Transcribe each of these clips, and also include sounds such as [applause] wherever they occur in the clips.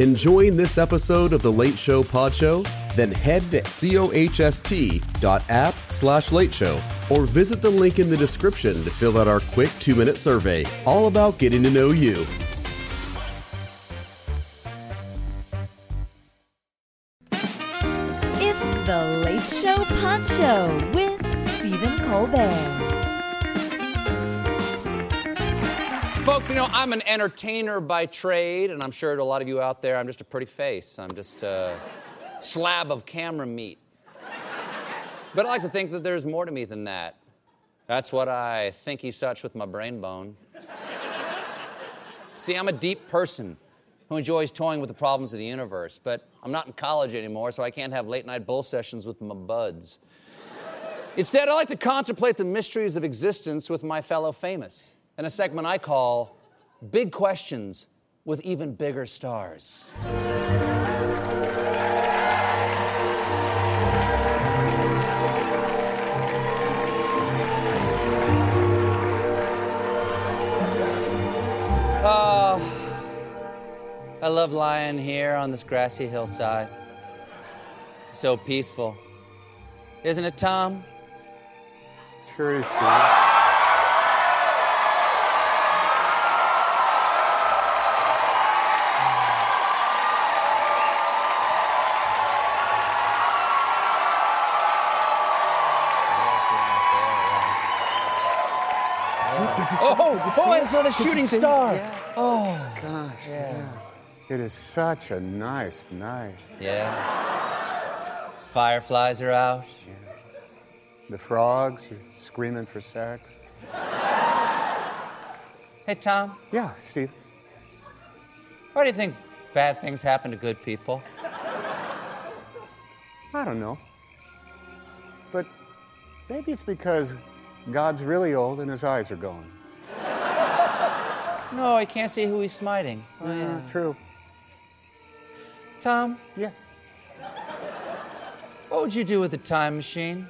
Enjoying this episode of the Late Show Pod Show? Then head to cohst.app slash late show or visit the link in the description to fill out our quick two minute survey, all about getting to know you. It's the Late Show Pod Show you know, I'm an entertainer by trade, and I'm sure to a lot of you out there, I'm just a pretty face. I'm just a slab of camera meat. But I like to think that there's more to me than that. That's what I think he's such with my brain bone. See, I'm a deep person who enjoys toying with the problems of the universe, but I'm not in college anymore, so I can't have late night bull sessions with my buds. Instead, I like to contemplate the mysteries of existence with my fellow famous in a segment I call Big Questions with Even Bigger Stars. Oh, I love lying here on this grassy hillside. So peaceful. Isn't it, Tom? Sure Steve. I saw the shooting star. Oh, gosh, yeah. It is such a nice night. Yeah. Fireflies are out. The frogs are screaming for sex. Hey, Tom, Yeah, Steve. why do you think bad things happen to good people? I don't know. But maybe it's because God's really old and his eyes are going. No, I can't see who he's smiting. Oh, yeah. True. Tom, Yeah. what would you do with a time machine?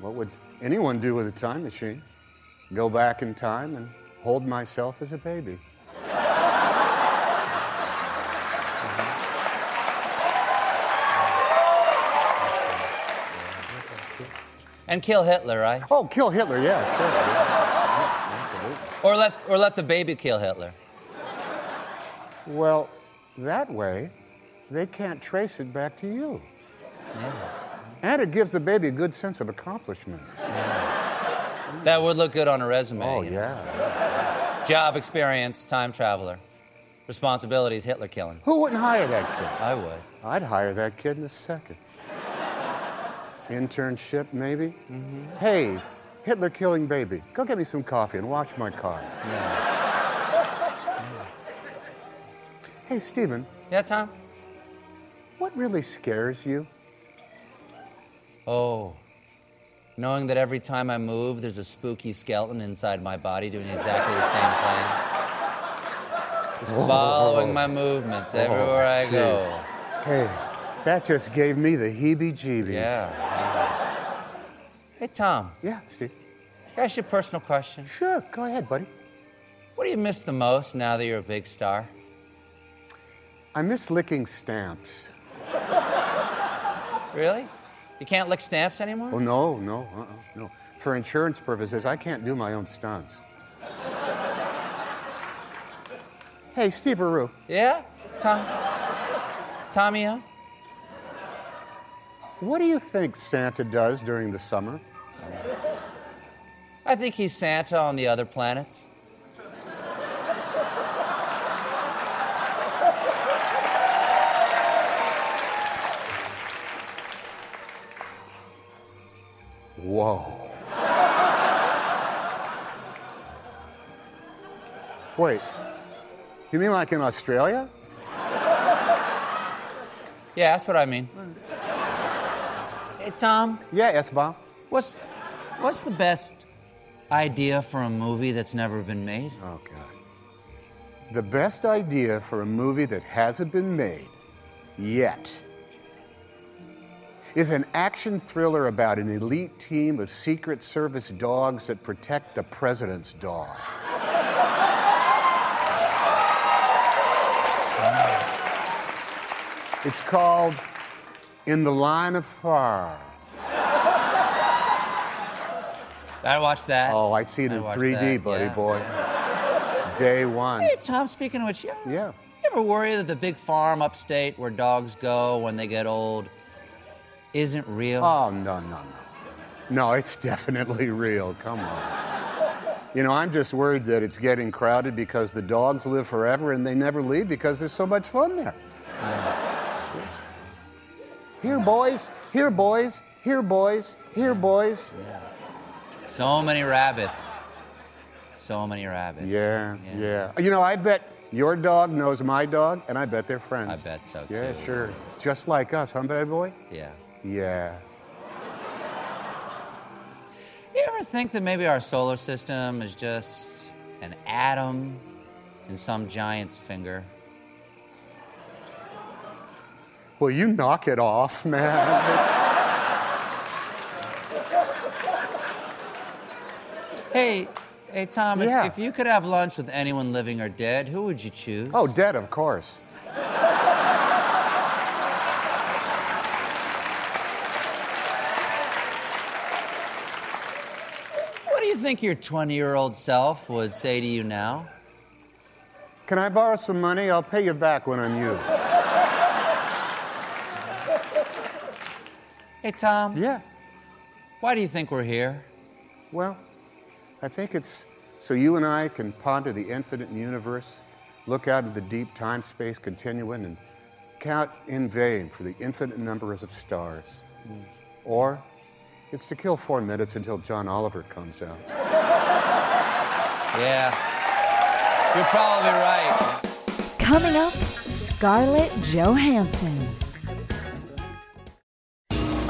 What would anyone do with a time machine? Go back in time and hold myself as a baby. And kill Hitler, right? Oh, kill Hitler, yeah, sure. Yeah. Or let, or let the baby kill Hitler. Well, that way, they can't trace it back to you. And it gives the baby a good sense of accomplishment. That would look good on a resume. Oh, you know. yeah. Job experience, time traveler. Responsibilities, Hitler killing. Who wouldn't hire that kid? I would. I'd hire that kid in a second. [laughs] Internship, maybe? Mm-hmm. Hey, Hitler killing baby, go get me some coffee and watch my car. Hey, Stephen, Yeah, Tom? what really scares you? Oh. Knowing that every time I move, there's a spooky skeleton inside my body doing exactly the same thing. Just following my movements oh, everywhere I go. Hey, that just gave me the heebie jeebies. Yeah. Hey, Tom, Yeah, Steve. can I ask you a personal question? Sure, go ahead, buddy. What do you miss the most now that you're a big star? I miss licking stamps. Really? You can't lick stamps anymore? Oh, no, no, uh-uh, no. For insurance purposes, I can't do my own stunts. hey, Steve Aru, Yeah? Tom? Tommy, huh? what do you think Santa does during the summer? I think he's Santa on the other planets. Whoa. Wait, You mean like in Australia? Yeah, that's what I mean. Hey, Tom, Yeah, S-bomb. what's, what's the best idea for a movie that's never been made? Oh, God. The best idea for a movie that hasn't been made yet is an action thriller about an elite team of Secret Service dogs that protect the president's dog. It's called In the Line of Fire. I'd watch that. Oh, I'd see it in 3D, that, buddy yeah. boy. Day one. Hey, Tom, speaking of which, you ever, Yeah. you ever worry that the big farm upstate where dogs go when they get old isn't real? Oh, no, no, no. No, it's [laughs] definitely real. Come on. You know, I'm just worried that it's getting crowded because the dogs live forever and they never leave because there's so much fun there. Here, boys. Here, boys. Here, boys. Here, boys. So many rabbits. So many rabbits. Yeah, yeah. You know, I bet your dog knows my dog, and I bet they're friends. I bet so, too. Yeah, sure. Just like us, huh, bad boy? Yeah. Yeah. You ever think that maybe our solar system is just an atom in some giant's finger? Well, you knock it off, man. Hey, hey, Tom, if, Yeah. if you could have lunch with anyone living or dead, who would you choose? Oh, dead, of course. What do you think your 20 year old self would say to you now? Can I borrow some money? I'll pay you back when I'm you. Hey, Tom, Yeah. why do you think we're here? Well, I think it's so you and I can ponder the infinite universe, look out at the deep time space continuum, and count in vain for the infinite numbers of stars. Hmm. Or it's to kill four minutes until John Oliver comes out. [laughs] Yeah. You're probably right. Coming up, Scarlett Johansson.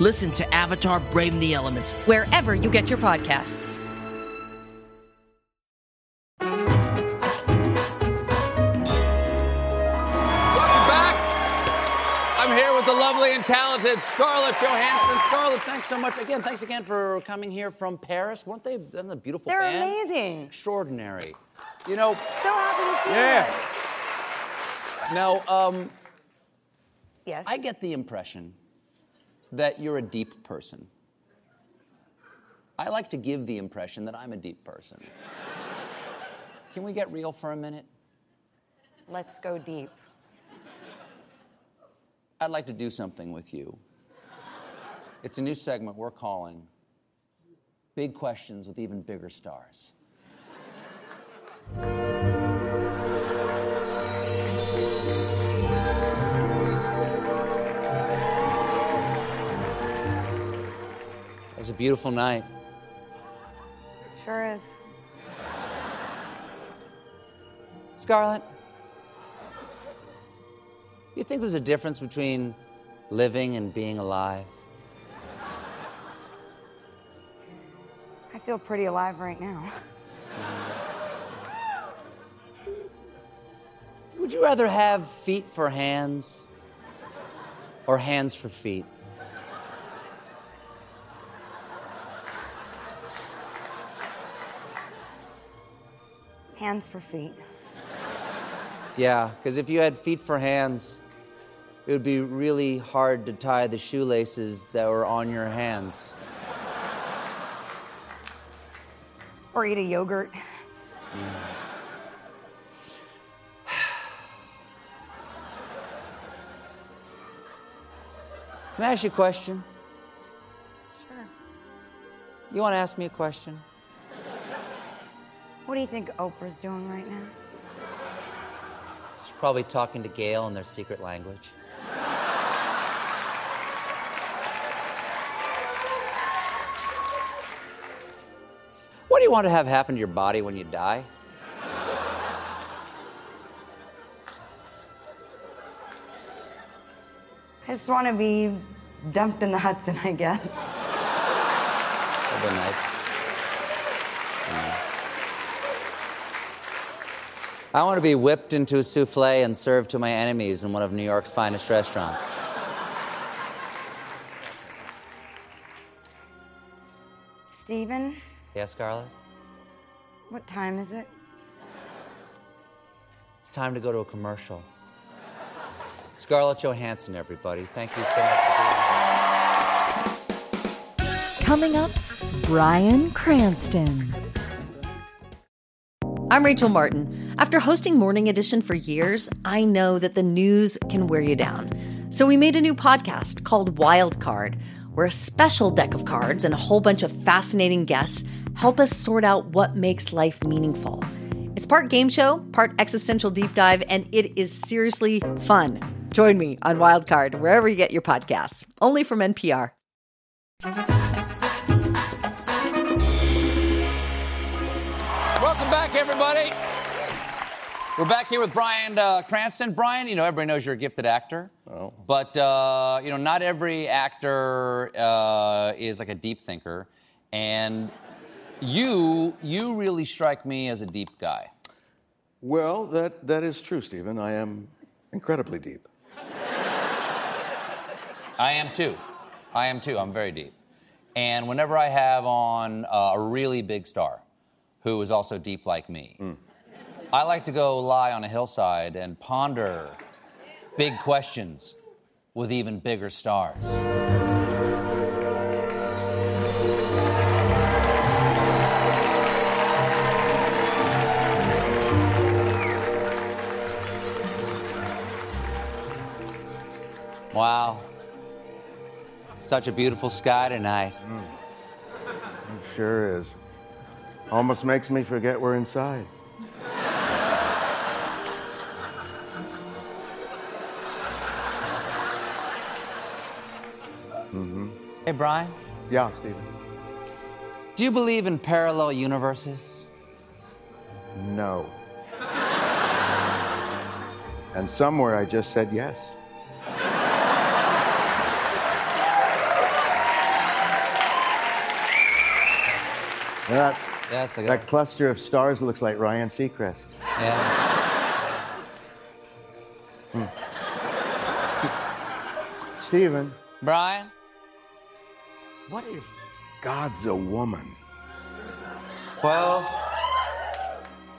Listen to Avatar Braving the Elements wherever you get your podcasts. Welcome back. I'm here with the lovely and talented Scarlett Johansson. Scarlett, thanks so much again. Thanks again for coming here from Paris. Weren't they? Isn't a beautiful They're band? amazing. Extraordinary. You know. So happy to see Yeah. you. Now, um, Yes. I get the impression that you're a deep person. I like to give the impression that I'm a deep person. Can we get real for a minute? Let's go deep. I'd like to do something with you. It's a new segment we're calling Big Questions with Even Bigger Stars. It was a beautiful night. Sure is. Scarlett, you think there's a difference between living and being alive? I feel pretty alive right now. Would you rather have feet for hands or hands for feet? Hands for feet. Yeah, because if you had feet for hands, it would be really hard to tie the shoelaces that were on your hands. Or eat a yogurt. Can I ask you a question? Sure. You want to ask me a question? What do you think Oprah's doing right now? She's probably talking to Gail in their secret language. What do you want to have happen to your body when you die? I just want to be dumped in the Hudson, I guess. That'd be nice. I want to be whipped into a souffle and served to my enemies in one of New York's finest restaurants. Stephen, Yes, Scarlett? what time is it? It's time to go to a commercial. Scarlett Johansson, everybody. Thank you so much for being here. Coming up, Bryan Cranston. I'm Rachel Martin. After hosting Morning Edition for years, I know that the news can wear you down. So we made a new podcast called Wild Card, where a special deck of cards and a whole bunch of fascinating guests help us sort out what makes life meaningful. It's part game show, part existential deep dive, and it is seriously fun. Join me on Wild Card wherever you get your podcasts, only from NPR. Welcome back, everybody. We're back here with Bryan uh, Cranston. Bryan, you know, everybody knows you're a gifted actor. Oh. But, uh, you know, not every actor uh, is like a deep thinker. And you, you really strike me as a deep guy. Well, that, that is true, Stephen. I am incredibly deep. I am too. I am too. I'm very deep. And whenever I have on uh, a really big star who is also deep like me, I like to go lie on a hillside and ponder big questions with even bigger stars. Wow. Such a beautiful sky tonight. It sure is. Almost makes me forget we're inside. Hey, Bryan, Yeah, Stephen. do you believe in parallel universes? No. and somewhere I just said yes. That, that cluster of stars looks like Ryan Seacrest. Yeah. Hmm. Stephen, Bryan? What if God's a woman? Well,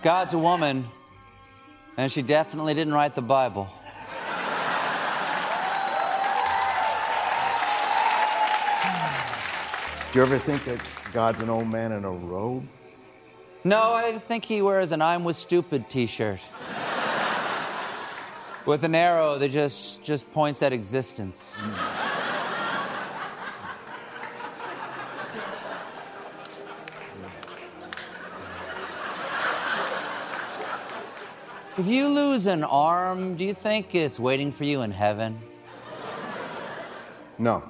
God's a woman, and she definitely didn't write the Bible. Do you ever think that God's an old man in a robe? No, I think he wears an I'm with stupid t shirt. [laughs] with an arrow that just, just points at existence. Hmm. If you lose an arm, do you think it's waiting for you in heaven? No.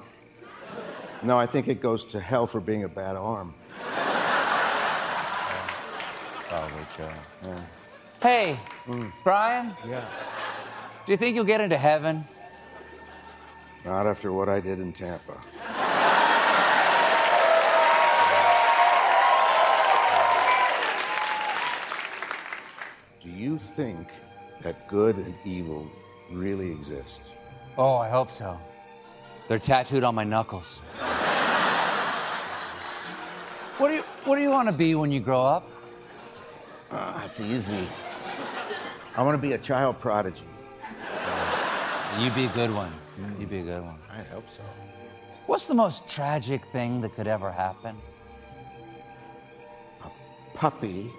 No, I think it goes to hell for being a bad arm. Probably, Joe. Yeah. Hey, mm. Bryan, yeah. do you think you'll get into heaven? Not after what I did in Tampa. You think that good and evil really exist? Oh, I hope so. They're tattooed on my knuckles. what do you What do you want to be when you grow up? Ah, it's easy. I want to be a child prodigy. You'd be a good one. You'd be a good one. I hope so. What's the most tragic thing that could ever happen? A puppy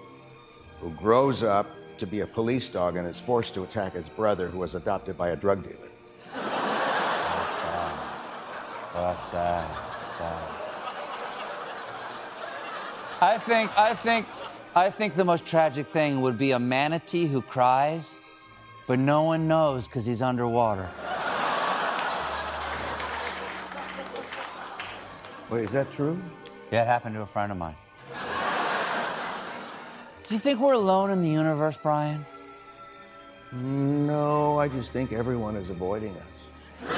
who grows up to be a police dog and is forced to attack his brother who was adopted by a drug dealer. That's sad. sad. I think, I think, I think the most tragic thing would be a manatee who cries, but no one knows because he's underwater. Wait, is that true? Yeah, it happened to a friend of mine. Do you think we're alone in the universe, Bryan? No, I just think everyone is avoiding us.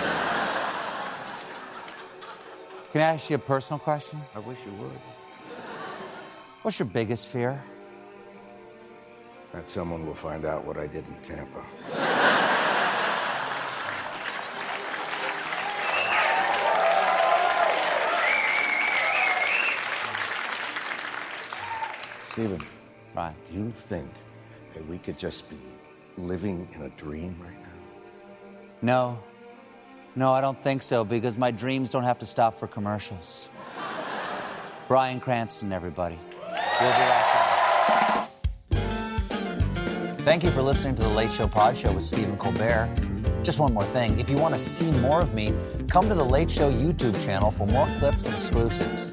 Can I ask you a personal question? I wish you would. What's your biggest fear? That someone will find out what I did in Tampa. Stephen, Right. do you think that we could just be living in a dream right now? No. No, I don't think so because my dreams don't have to stop for commercials. [laughs] Bryan Cranston, everybody. We'll be right back. Thank you for listening to the Late Show Pod Show with Stephen Colbert. Just one more thing. If you want to see more of me, come to the Late Show YouTube channel for more clips and exclusives.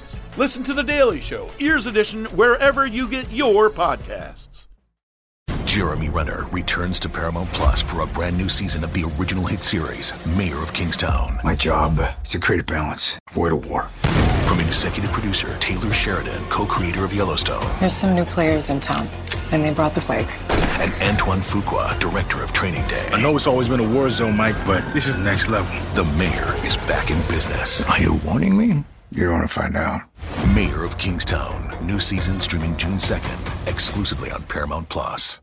Listen to The Daily Show, Ears Edition, wherever you get your podcasts. Jeremy Renner returns to Paramount Plus for a brand new season of the original hit series, Mayor of Kingstown. My job is to create a balance, avoid a war. From executive producer Taylor Sheridan, co creator of Yellowstone, There's some new players in town, and they brought the plague. and Antoine Fuqua, director of Training Day. I know it's always been a war zone, Mike, but this is next level. The mayor is back in business. Are you warning me? You don't want to find out. Mayor of Kingstown. New season streaming June 2nd, exclusively on Paramount Plus.